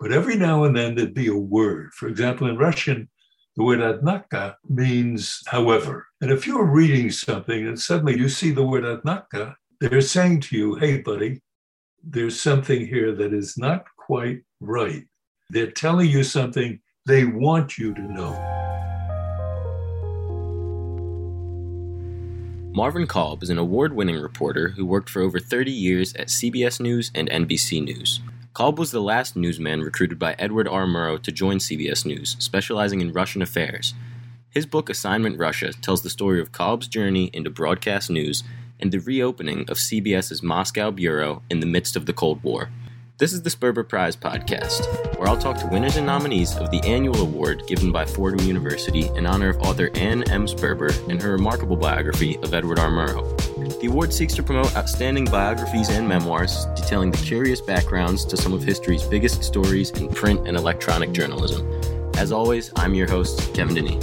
But every now and then there'd be a word. For example, in Russian, the word adnaka means however. And if you're reading something and suddenly you see the word adnaka, they're saying to you, hey, buddy, there's something here that is not quite right. They're telling you something they want you to know. Marvin Kalb is an award winning reporter who worked for over 30 years at CBS News and NBC News. Kalb was the last newsman recruited by Edward R. Murrow to join CBS News, specializing in Russian affairs. His book Assignment Russia tells the story of Kalb's journey into broadcast news and the reopening of CBS's Moscow bureau in the midst of the Cold War. This is the Sperber Prize podcast, where I'll talk to winners and nominees of the annual award given by Fordham University in honor of author Anne M. Sperber and her remarkable biography of Edward R. Murrow. The award seeks to promote outstanding biographies and memoirs detailing the curious backgrounds to some of history's biggest stories in print and electronic journalism. As always, I'm your host, Kevin Denny.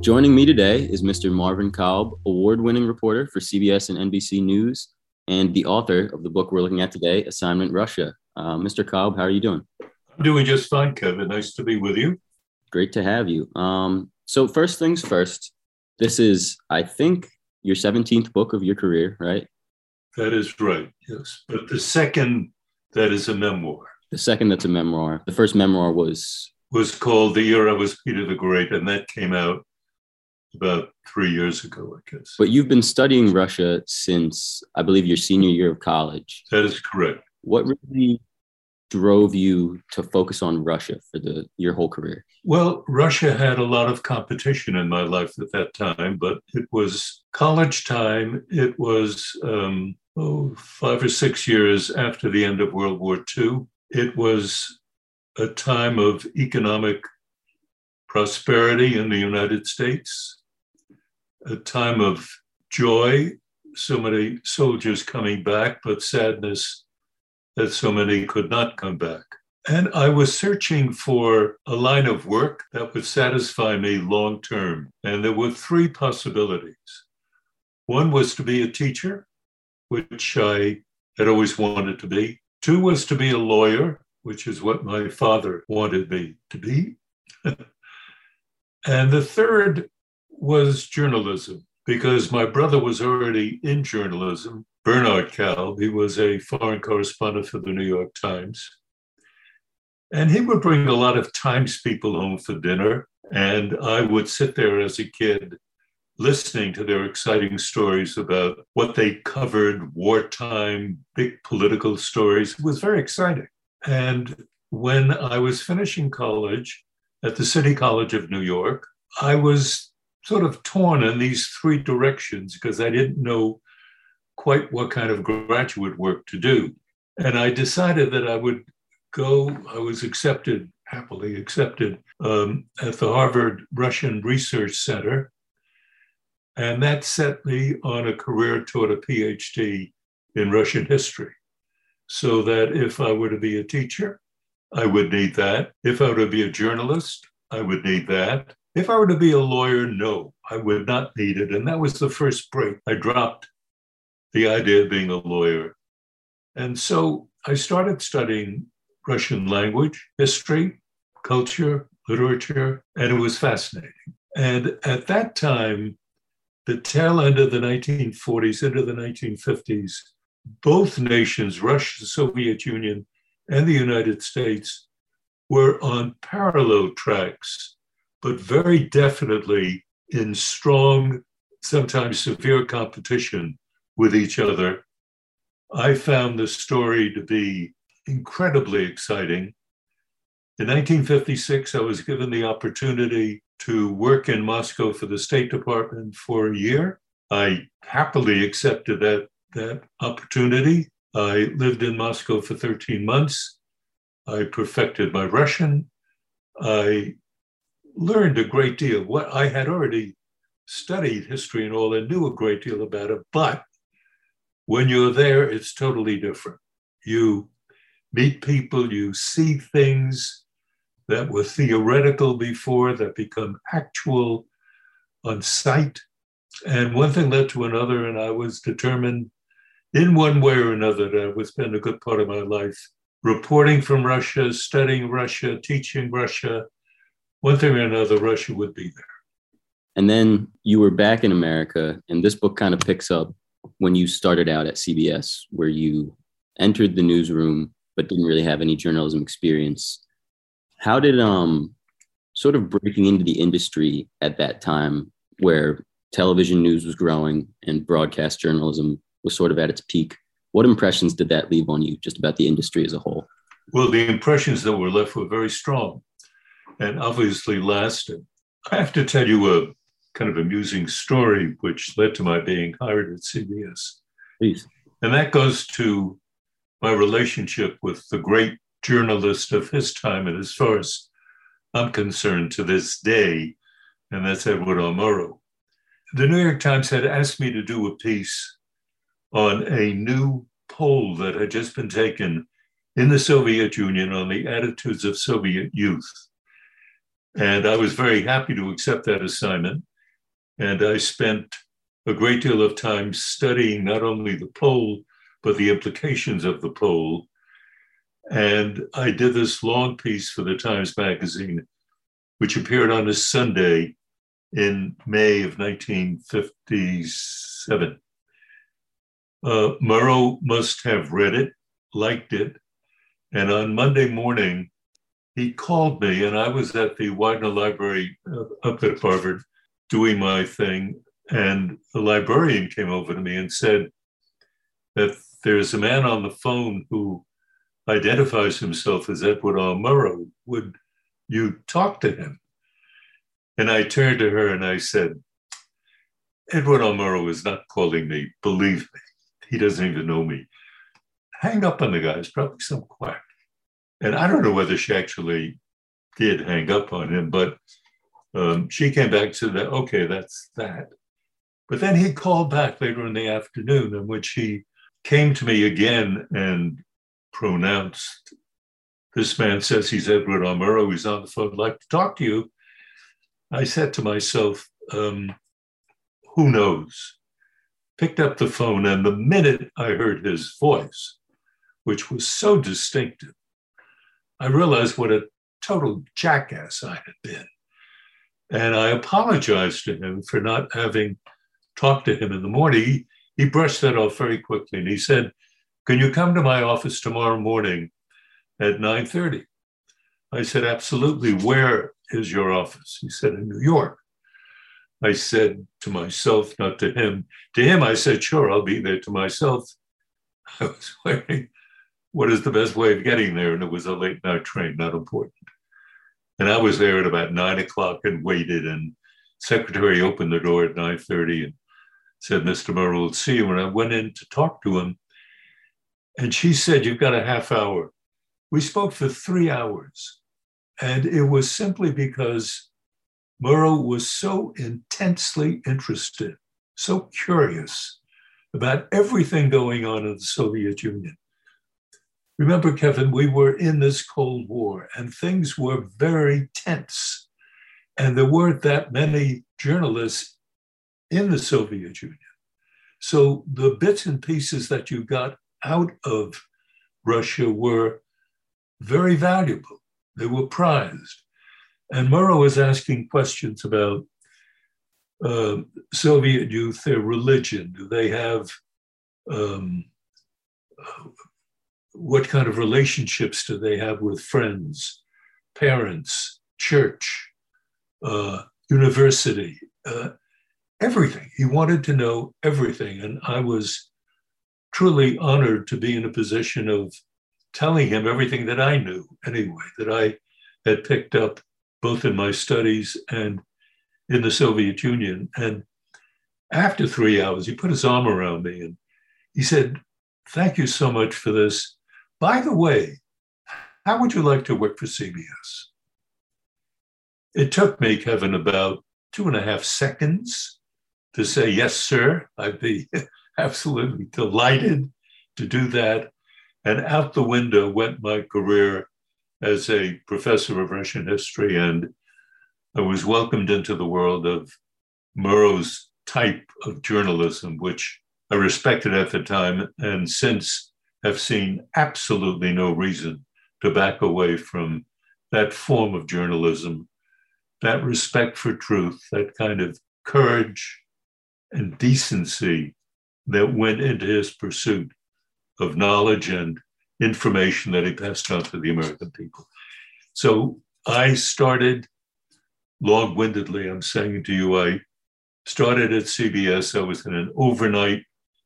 Joining me today is Mr. Marvin Kalb, award winning reporter for CBS and NBC News and the author of the book we're looking at today, Assignment Russia. Uh, Mr. Kalb, how are you doing? I'm doing just fine, Kevin. Nice to be with you. Great to have you. Um, so, first things first, this is, I think, your 17th book of your career, right? That is right, yes. But the second, that is a memoir. The second, that's a memoir. The first memoir was was called The Year I Was Peter the Great, and that came out about three years ago, I guess. But you've been studying Russia since, I believe, your senior year of college. That is correct. What really drove you to focus on Russia for the your whole career? Well, Russia had a lot of competition in my life at that time, but it was college time. It was um, oh, five or six years after the end of World War II. It was a time of economic prosperity in the United States a time of joy, so many soldiers coming back, but sadness that so many could not come back. And I was searching for a line of work that would satisfy me long term. And there were three possibilities. One was to be a teacher, which I had always wanted to be. Two was to be a lawyer, which is what my father wanted me to be. and the third was journalism because my brother was already in journalism. Bernard Kalb, he was a foreign correspondent for the New York Times. And he would bring a lot of Times people home for dinner. And I would sit there as a kid listening to their exciting stories about what they covered, wartime, big political stories. It was very exciting. And when I was finishing college at the City College of New York, I was sort of torn in these three directions because I didn't know quite what kind of graduate work to do. And I decided that I would go, I was accepted, happily accepted, um, at the Harvard Russian Research Center. And that set me on a career toward a PhD in Russian history. So that if I were to be a teacher, I would need that. If I were to be a journalist, I would need that. If I were to be a lawyer, no, I would not need it. And that was the first break. I dropped the idea of being a lawyer. And so I started studying Russian language, history, culture, literature, and it was fascinating. And at that time, the tail end of the 1940s into the 1950s, both nations, Russia, the Soviet Union, and the United States, were on parallel tracks but very definitely in strong, sometimes severe competition with each other. I found the story to be incredibly exciting. In 1956, I was given the opportunity to work in Moscow for the State Department for a year. I happily accepted that, that opportunity. I lived in Moscow for 13 months. I perfected my Russian. I learned a great deal. What I had already studied history and all and knew a great deal about it, but when you're there, it's totally different. You meet people, you see things, that were theoretical before that become actual on site. And one thing led to another, and I was determined in one way or another that I would spend a good part of my life reporting from Russia, studying Russia, teaching Russia. One thing or another, Russia would be there. And then you were back in America, and this book kind of picks up when you started out at CBS, where you entered the newsroom but didn't really have any journalism experience. How did um sort of breaking into the industry at that time where television news was growing and broadcast journalism was sort of at its peak, what impressions did that leave on you just about the industry as a whole? Well, the impressions that were left were very strong and obviously lasted. I have to tell you a kind of amusing story which led to my being hired at CBS. Please. And that goes to my relationship with the great journalist of his time, and as far as I'm concerned to this day, and that's Edward R. Murrow. The New York Times had asked me to do a piece on a new poll that had just been taken in the Soviet Union on the attitudes of Soviet youth. And I was very happy to accept that assignment. And I spent a great deal of time studying not only the poll, but the implications of the poll. And I did this long piece for the Times Magazine, which appeared on a Sunday in May of 1957. Uh, Murrow must have read it, liked it, and on Monday morning, he called me, and I was at the Widener Library uh, up at Harvard doing my thing. And the librarian came over to me and said that there's a man on the phone who identifies himself as Edward R. Murrow. Would you talk to him? And I turned to her and I said, Edward R. Murrow is not calling me, believe me. He doesn't even know me. Hang up on the guy, it's probably some quack. And I don't know whether she actually did hang up on him, but um, she came back to that, okay, that's that. But then he called back later in the afternoon, in which he came to me again and pronounced, This man says he's Edward R. He's on the phone, I'd like to talk to you. I said to myself, um, Who knows? Picked up the phone, and the minute I heard his voice, which was so distinctive, I realized what a total jackass I had been. And I apologized to him for not having talked to him in the morning. He, he brushed that off very quickly and he said, Can you come to my office tomorrow morning at 9:30? I said, Absolutely. Where is your office? He said, In New York. I said to myself, not to him. To him, I said, Sure, I'll be there. To myself, I was wondering what is the best way of getting there? And it was a late night train, not important. And I was there at about nine o'clock and waited. And secretary opened the door at 9:30 and said, Mr. Murrow will see you. And I went in to talk to him. And she said, You've got a half hour. We spoke for three hours. And it was simply because Murrow was so intensely interested, so curious about everything going on in the Soviet Union. Remember, Kevin, we were in this Cold War and things were very tense. And there weren't that many journalists in the Soviet Union. So the bits and pieces that you got out of Russia were very valuable, they were prized. And Murrow was asking questions about uh, Soviet youth, their religion. Do they have um, what kind of relationships do they have with friends, parents, church, uh, university, uh, everything. He wanted to know everything. And I was truly honored to be in a position of telling him everything that I knew anyway, that I had picked up both in my studies and in the Soviet Union. And after three hours, he put his arm around me and he said, Thank you so much for this. By the way, how would you like to work for CBS? It took me, Kevin, about two and a half seconds to say, yes, sir. I'd be absolutely delighted to do that. And out the window went my career as a professor of Russian history, and I was welcomed into the world of Murrow's type of journalism, which I respected at the time and since have seen absolutely no reason to back away from that form of journalism, that respect for truth, that kind of courage and decency that went into his pursuit of knowledge and information that he passed on to the American people. So I started long windedly, I'm saying to you, I started at CBS. I was in an overnight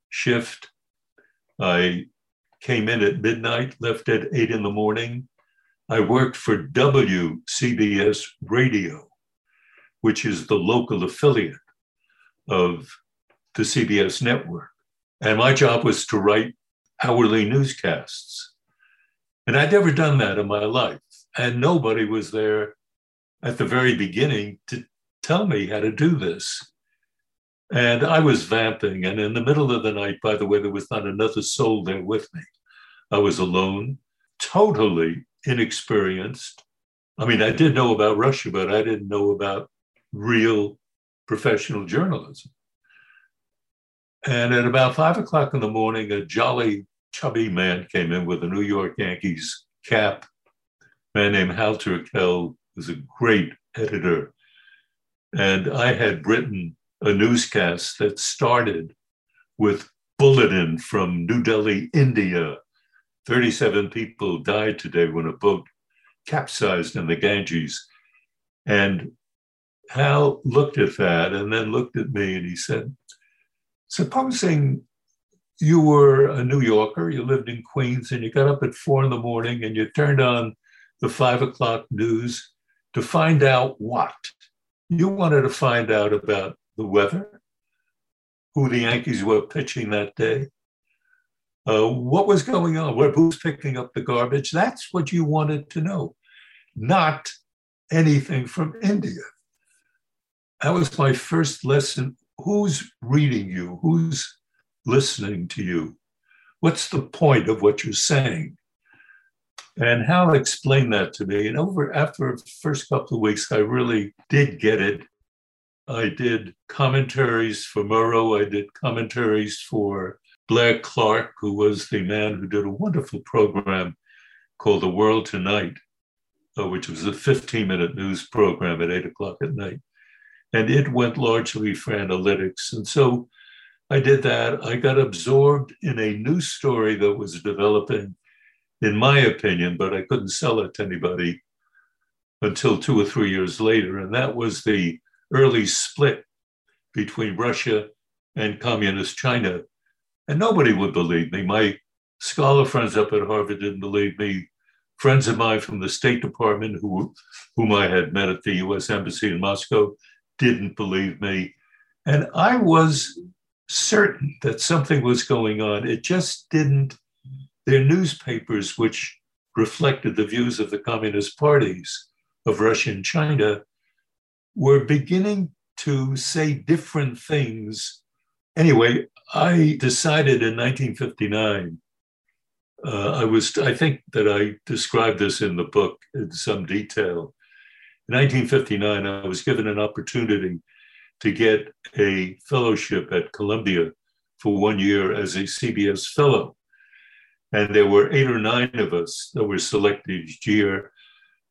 shift. I came in at midnight, left at eight in the morning. I worked for WCBS Radio, which is the local affiliate of the CBS network. And my job was to write hourly newscasts. And I'd never done that in my life. And nobody was there at the very beginning to tell me how to do this. And I was vamping. And in the middle of the night, by the way, there was not another soul there with me. I was alone, totally inexperienced. I mean, I did know about Russia, but I didn't know about real professional journalism. And at about five o'clock in the morning, a jolly, chubby man came in with a New York Yankees cap. A man named Hal Turkel was a great editor. And I had written a newscast that started with bulletin from New Delhi, India. 37 people died today when a boat capsized in the Ganges. And Hal looked at that and then looked at me and he said, Supposing you were a New Yorker, you lived in Queens, and you got up at four in the morning and you turned on the five o'clock news to find out what? You wanted to find out about the weather, who the Yankees were pitching that day, uh, what was going on, where who's picking up the garbage. That's what you wanted to know, not anything from India. That was my first lesson. Who's reading you? Who's listening to you? What's the point of what you're saying? And Hal explained that to me. And over after the first couple of weeks, I really did get it. I did commentaries for Murrow. I did commentaries for Blair Clark, who was the man who did a wonderful program called The World Tonight, uh, which was a 15 minute news program at eight o'clock at night. And it went largely for analytics. And so I did that. I got absorbed in a news story that was developing, in my opinion, but I couldn't sell it to anybody until two or three years later. And that was the early split between Russia and communist China. And nobody would believe me. My scholar friends up at Harvard didn't believe me. Friends of mine from the State Department, who, whom I had met at the US Embassy in Moscow, didn't believe me. And I was certain that something was going on. It just didn't, their newspapers, which reflected the views of the communist parties of Russia and China, were beginning to say different things. Anyway, I decided in 1959. Uh, I was, I think that I described this in the book in some detail. In 1959, I was given an opportunity to get a fellowship at Columbia for one year as a CBS fellow. And there were eight or nine of us that were selected each year.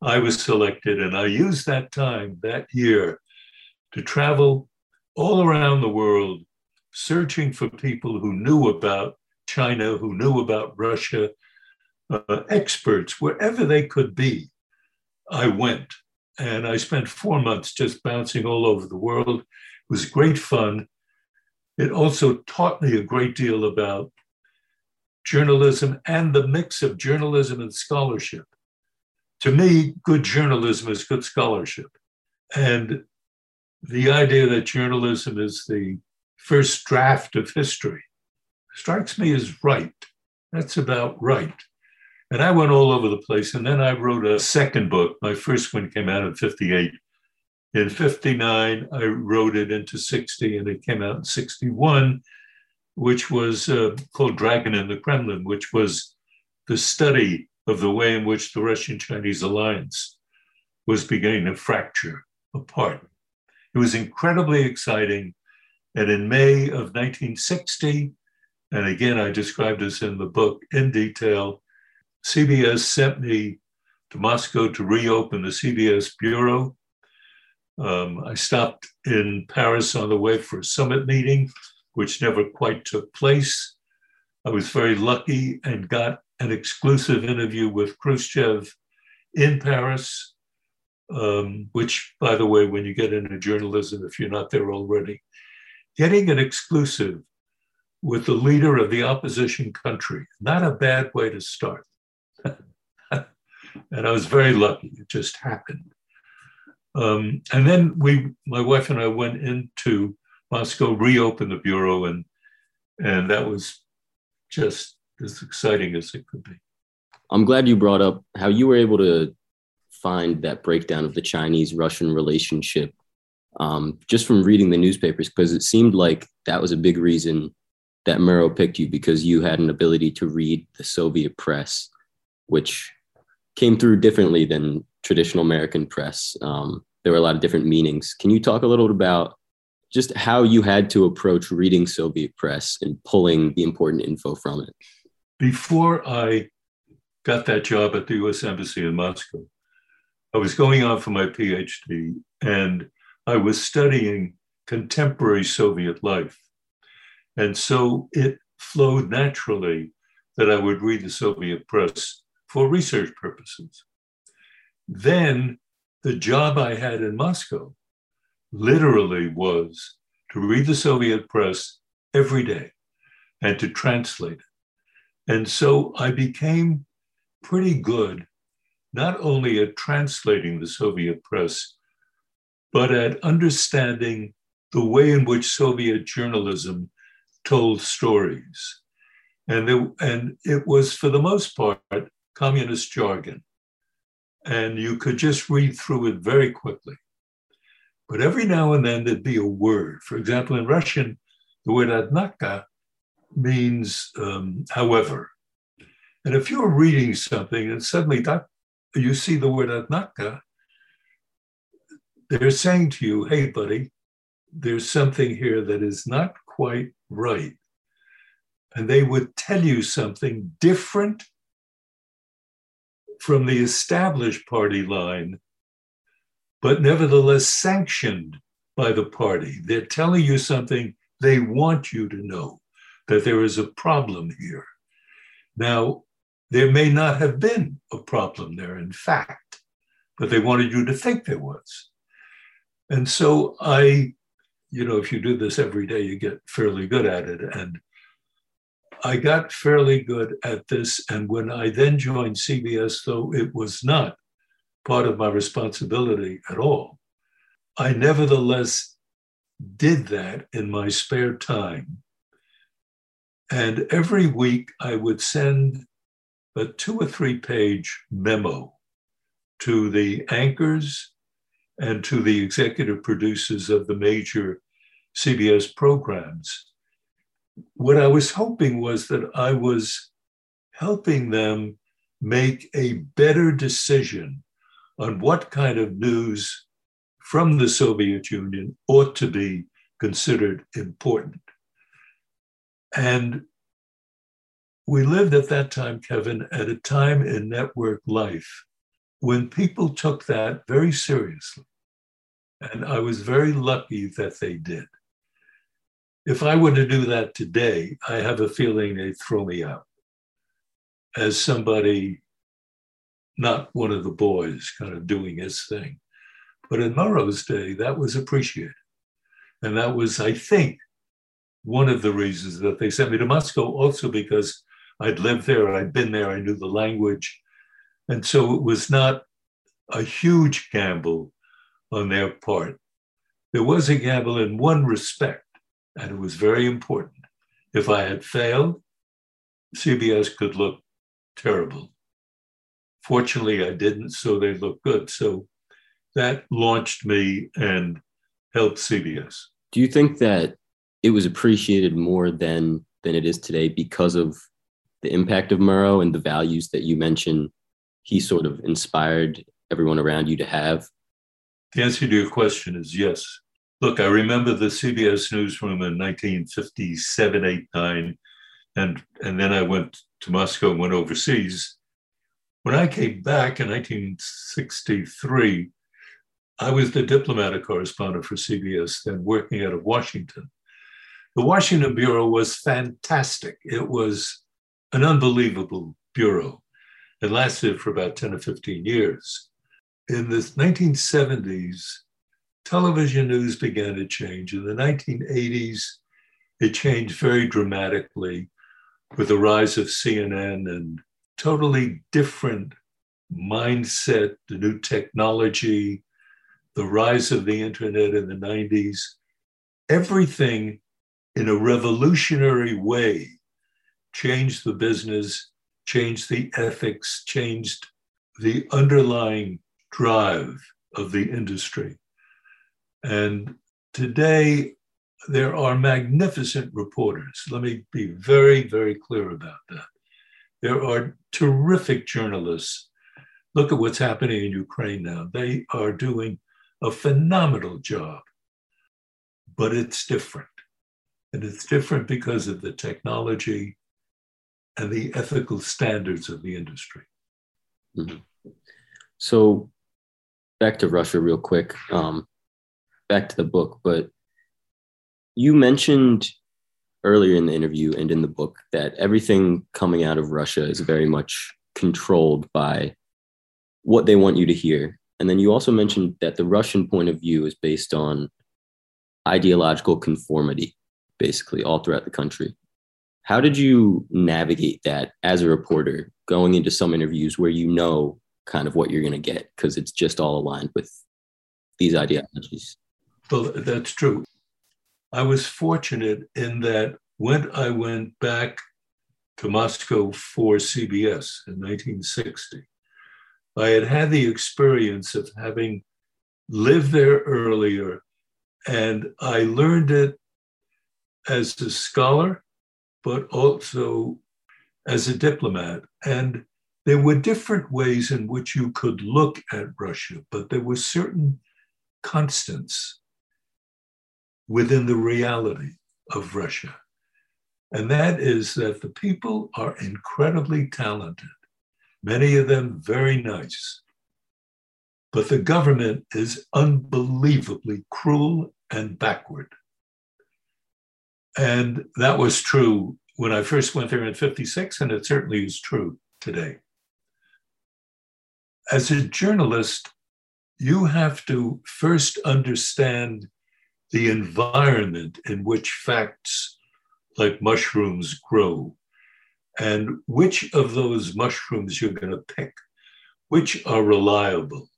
I was selected, and I used that time, that year, to travel all around the world searching for people who knew about China, who knew about Russia, uh, experts, wherever they could be. I went and I spent four months just bouncing all over the world. It was great fun. It also taught me a great deal about journalism and the mix of journalism and scholarship to me, good journalism is good scholarship. And the idea that journalism is the first draft of history strikes me as right. That's about right. And I went all over the place. And then I wrote a second book. My first one came out in 58. In 59, I wrote it into 60, and it came out in 61, which was uh, called Dragon in the Kremlin, which was the study of the way in which the Russian Chinese alliance was beginning to fracture apart. It was incredibly exciting. And in May of 1960, and again, I described this in the book in detail, CBS sent me to Moscow to reopen the CBS Bureau. Um, I stopped in Paris on the way for a summit meeting, which never quite took place. I was very lucky and got an exclusive interview with Khrushchev in Paris, um, which, by the way, when you get into journalism, if you're not there already, getting an exclusive with the leader of the opposition country, not a bad way to start. and I was very lucky. It just happened. Um, and then we, my wife and I, went into Moscow, reopened the bureau, and and that was just as exciting as it could be. I'm glad you brought up how you were able to find that breakdown of the Chinese Russian relationship um, just from reading the newspapers, because it seemed like that was a big reason that Murrow picked you because you had an ability to read the Soviet press, which came through differently than traditional American press. Um, there were a lot of different meanings. Can you talk a little about just how you had to approach reading Soviet press and pulling the important info from it? Before I got that job at the US Embassy in Moscow, I was going on for my PhD and I was studying contemporary Soviet life. And so it flowed naturally that I would read the Soviet press for research purposes. Then the job I had in Moscow literally was to read the Soviet press every day and to translate it. And so I became pretty good, not only at translating the Soviet press, but at understanding the way in which Soviet journalism told stories. And, it, and it was, for the most part, communist jargon. And you could just read through it very quickly. But every now and then there'd be a word. For example, in Russian, the word adnaka means um, however. And if you're reading something and suddenly that, you see the word adnaka, they're saying to you, hey, buddy, there's something here that is not quite right. And they would tell you something different from the established party line, but nevertheless sanctioned by the party. They're telling you something they want you to know that there is a problem here. Now, there may not have been a problem there, in fact, but they wanted you to think there was. And so I, you know, if you do this every day, you get fairly good at it. And I got fairly good at this. And when I then joined CBS, though it was not part of my responsibility at all, I nevertheless did that in my spare time. And every week I would send a two or three page memo to the anchors and to the executive producers of the major CBS programs what I was hoping was that I was helping them make a better decision on what kind of news from the Soviet Union ought to be considered important. And we lived at that time, Kevin, at a time in network life when people took that very seriously. And I was very lucky that they did. If I were to do that today, I have a feeling they'd throw me out as somebody, not one of the boys, kind of doing his thing. But in Murrow's day, that was appreciated. And that was, I think, one of the reasons that they sent me to Moscow, also because I'd lived there, I'd been there, I knew the language. And so it was not a huge gamble on their part. There was a gamble in one respect and it was very important. If I had failed, CBS could look terrible. Fortunately, I didn't, so they looked good. So that launched me and helped CBS. Do you think that it was appreciated more than than it is today because of the impact of Murrow and the values that you mentioned he sort of inspired everyone around you to have? The answer to your question is yes. Look, I remember the CBS newsroom in 1957, 8, 9, and, and then I went to Moscow and went overseas. When I came back in 1963, I was the diplomatic correspondent for CBS, then working out of Washington. The Washington Bureau was fantastic. It was an unbelievable bureau. It lasted for about 10 or 15 years. In the 1970s, television news began to change. In the 1980s, it changed very dramatically with the rise of CNN and totally different mindset, the new technology, the rise of the internet in the 90s. Everything in a revolutionary way changed the business changed the ethics, changed the underlying drive of the industry. And today, there are magnificent reporters. Let me be very, very clear about that. There are terrific journalists. Look at what's happening in Ukraine now. They are doing a phenomenal job, but it's different. And it's different because of the technology and the ethical standards of the industry. Mm-hmm. So, back to Russia, real quick. Um, back to the book, but you mentioned earlier in the interview and in the book that everything coming out of Russia is very much controlled by what they want you to hear. And then you also mentioned that the Russian point of view is based on ideological conformity, basically, all throughout the country. How did you navigate that as a reporter going into some interviews where you know kind of what you're going to get because it's just all aligned with these ideologies? Well, that's true. I was fortunate in that when I went back to Moscow for CBS in 1960, I had had the experience of having lived there earlier, and I learned it as a scholar but also as a diplomat. And there were different ways in which you could look at Russia, but there were certain constants within the reality of Russia. And that is that the people are incredibly talented, many of them very nice. But the government is unbelievably cruel and backward. And that was true when I first went there in 56, and it certainly is true today. As a journalist, you have to first understand the environment in which facts like mushrooms grow and which of those mushrooms you're going to pick, which are reliable,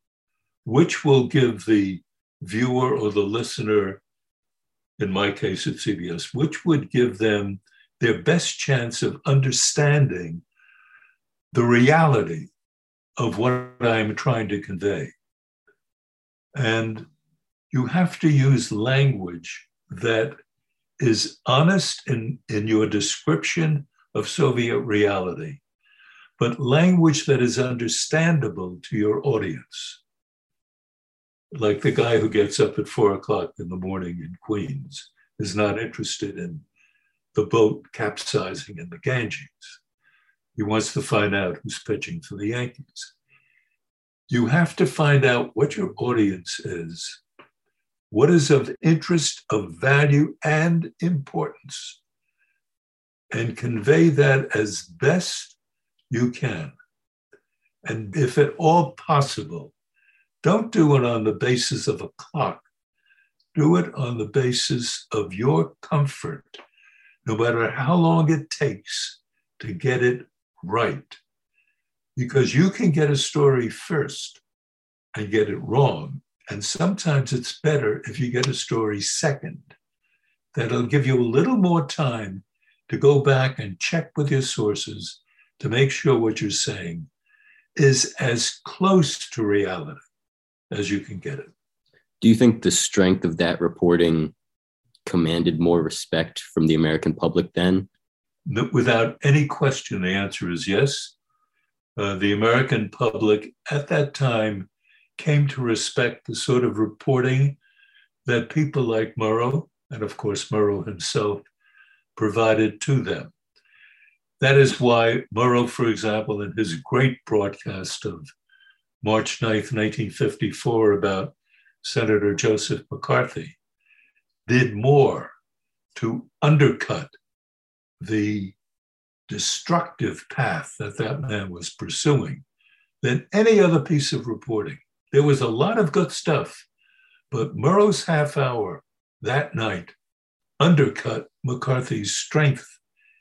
which will give the viewer or the listener in my case at CBS, which would give them their best chance of understanding the reality of what I'm trying to convey. And you have to use language that is honest in, in your description of Soviet reality, but language that is understandable to your audience like the guy who gets up at four o'clock in the morning in Queens is not interested in the boat capsizing in the Ganges. He wants to find out who's pitching for the Yankees. You have to find out what your audience is, what is of interest, of value, and importance, and convey that as best you can. And if at all possible, don't do it on the basis of a clock. Do it on the basis of your comfort, no matter how long it takes to get it right. Because you can get a story first and get it wrong. And sometimes it's better if you get a story second. That'll give you a little more time to go back and check with your sources to make sure what you're saying is as close to reality as you can get it. Do you think the strength of that reporting commanded more respect from the American public then? Without any question, the answer is yes. uh, the American public at that time came to respect the sort of reporting that people like Murrow, and of course Murrow himself, provided to them. That is why Murrow, for example, in his great broadcast of March 9th, 1954, about Senator Joseph McCarthy, did more to undercut the destructive path that that man was pursuing than any other piece of reporting. There was a lot of good stuff, but Murrow's half hour that night undercut McCarthy's strength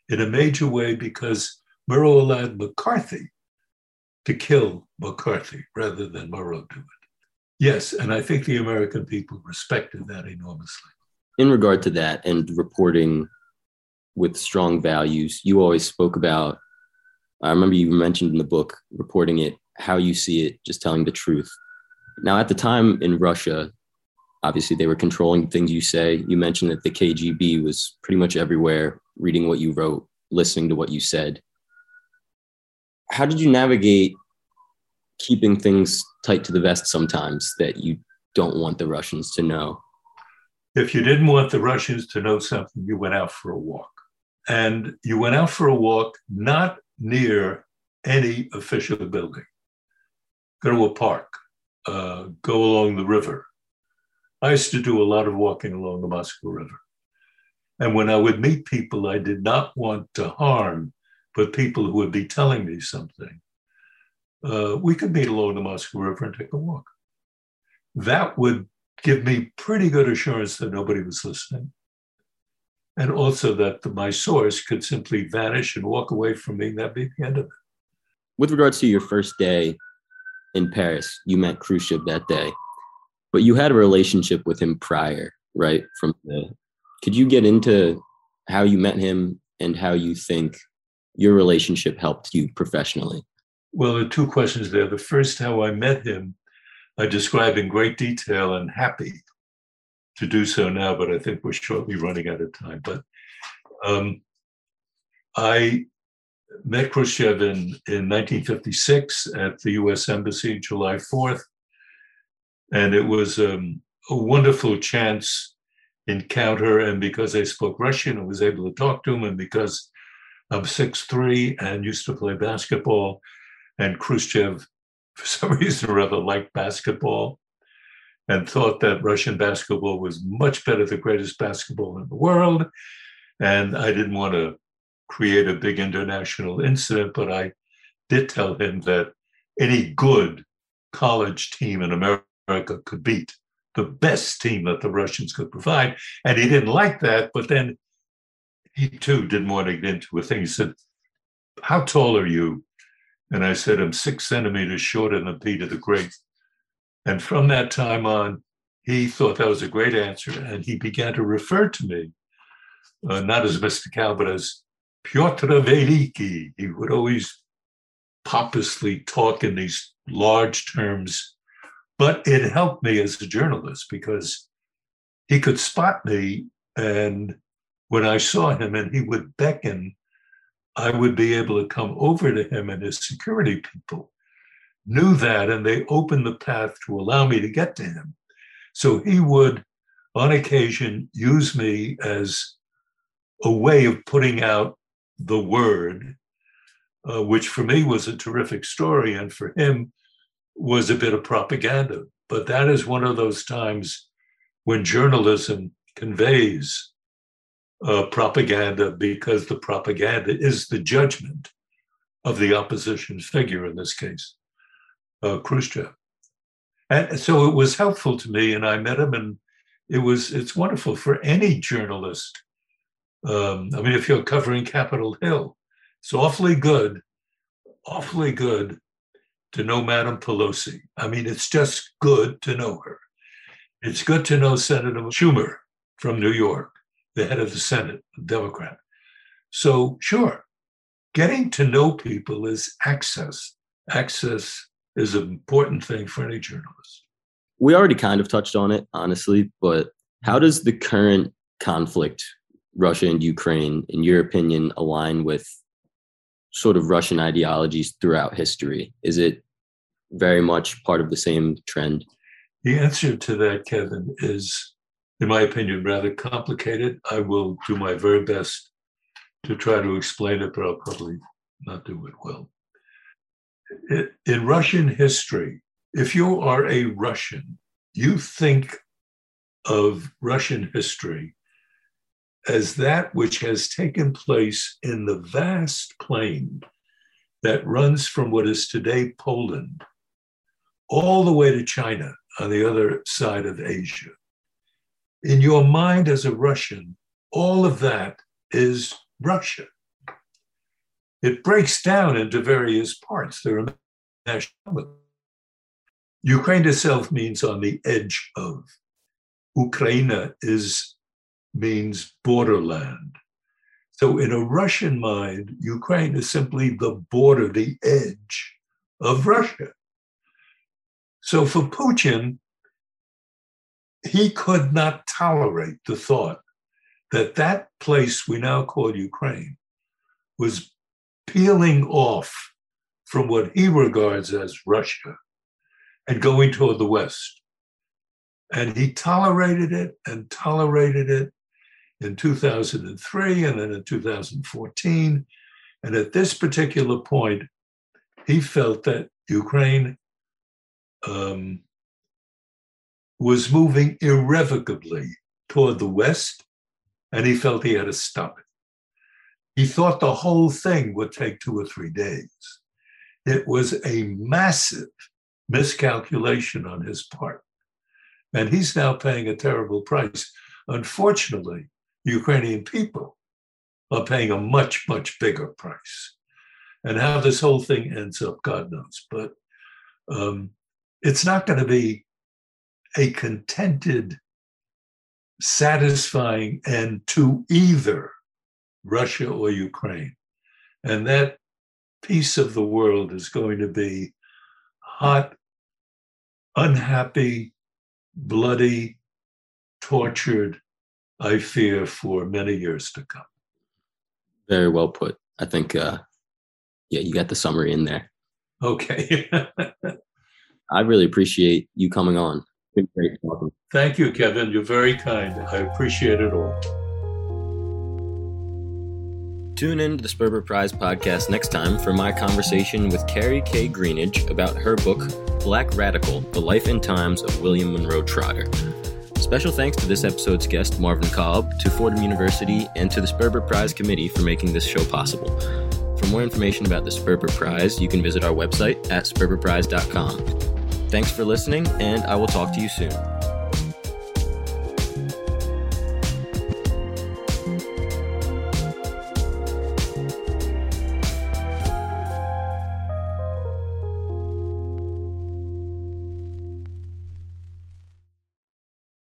in a major way because Murrow allowed McCarthy to kill McCarthy rather than Murrow do it. Yes, and I think the American people respected that enormously. In regard to that and reporting with strong values, you always spoke about, I remember you mentioned in the book, reporting it how you see it, just telling the truth. Now, at the time in Russia, obviously they were controlling things you say. You mentioned that the KGB was pretty much everywhere, reading what you wrote, listening to what you said. How did you navigate keeping things tight to the vest sometimes that you don't want the Russians to know? If you didn't want the Russians to know something, you went out for a walk. And you went out for a walk not near any official building. Go to a park, uh, go along the river. I used to do a lot of walking along the Moscow River. And when I would meet people I did not want to harm, but people who would be telling me something, uh, we could meet along the Moscow River and take a walk. That would give me pretty good assurance that nobody was listening. And also that the, my source could simply vanish and walk away from me, and that'd be the end of it. With regards to your first day in Paris, you met Khrushchev that day, but you had a relationship with him prior, right? From the, could you get into how you met him and how you think your relationship helped you professionally? Well, there are two questions there. The first, how I met him, I describe in great detail and happy to do so now, but I think we're shortly running out of time. But um, I met Khrushchev in, in 1956 at the US Embassy, July 4th. And it was um, a wonderful chance encounter. And because I spoke Russian, I was able to talk to him. And because I'm 6'3 and used to play basketball, and Khrushchev, for some reason or other, liked basketball and thought that Russian basketball was much better, than the greatest basketball in the world. And I didn't want to create a big international incident, but I did tell him that any good college team in America could beat the best team that the Russians could provide. And he didn't like that, but then he too didn't want to get into a thing. He said, How tall are you? And I said, I'm six centimeters shorter than Peter the Great. And from that time on, he thought that was a great answer. And he began to refer to me, uh, not as Mr. Kalb, but as Pyotr Veliki. He would always pompously talk in these large terms, but it helped me as a journalist because he could spot me. And when I saw him and he would beckon I would be able to come over to him and his security people knew that and they opened the path to allow me to get to him. So he would, on occasion, use me as a way of putting out the word, uh, which for me was a terrific story and for him was a bit of propaganda. But that is one of those times when journalism conveys uh, propaganda because the propaganda is the judgment of the opposition figure in this case, uh, Khrushchev. And so it was helpful to me, and I met him, and it was it's wonderful for any journalist. Um, I mean, if you're covering Capitol Hill, it's awfully good, awfully good to know Madam Pelosi. I mean, it's just good to know her. It's good to know Senator Schumer from New York the head of the Senate, a Democrat. So, sure, getting to know people is access. Access is an important thing for any journalist. We already kind of touched on it, honestly, but how does the current conflict, Russia and Ukraine, in your opinion, align with sort of Russian ideologies throughout history? Is it very much part of the same trend? The answer to that, Kevin, is, in my opinion, rather complicated. I will do my very best to try to explain it, but I'll probably not do it well. In Russian history, if you are a Russian, you think of Russian history as that which has taken place in the vast plain that runs from what is today Poland all the way to China on the other side of Asia. In your mind as a Russian, all of that is Russia. It breaks down into various parts. There are national. Ukraine itself means on the edge of. Ukraina is means borderland. So in a Russian mind, Ukraine is simply the border, the edge of Russia. So for Putin, he could not tolerate the thought that that place we now call Ukraine was peeling off from what he regards as Russia and going toward the West. And he tolerated it and tolerated it in 2003 and then in 2014. And at this particular point, he felt that Ukraine um, was moving irrevocably toward the West, and he felt he had to stop it. He thought the whole thing would take two or three days. It was a massive miscalculation on his part. And he's now paying a terrible price. Unfortunately, the Ukrainian people are paying a much, much bigger price. And how this whole thing ends up, God knows. But um, it's not going to be a contented, satisfying end to either Russia or Ukraine. And that piece of the world is going to be hot, unhappy, bloody, tortured, I fear, for many years to come. Very well put. I think, uh, yeah, you got the summary in there. Okay. I really appreciate you coming on. It's been great talking. Thank you, Kevin. You're very kind. I appreciate it all. Tune in to the Sperber Prize podcast next time for my conversation with Kerri K. Greenidge about her book, Black Radical The Life and Times of William Monroe Trotter. Special thanks to this episode's guest, Marvin Kalb, to Fordham University, and to the Sperber Prize Committee for making this show possible. For more information about the Sperber Prize, you can visit our website at sperberprize.com. Thanks for listening, and I will talk to you soon.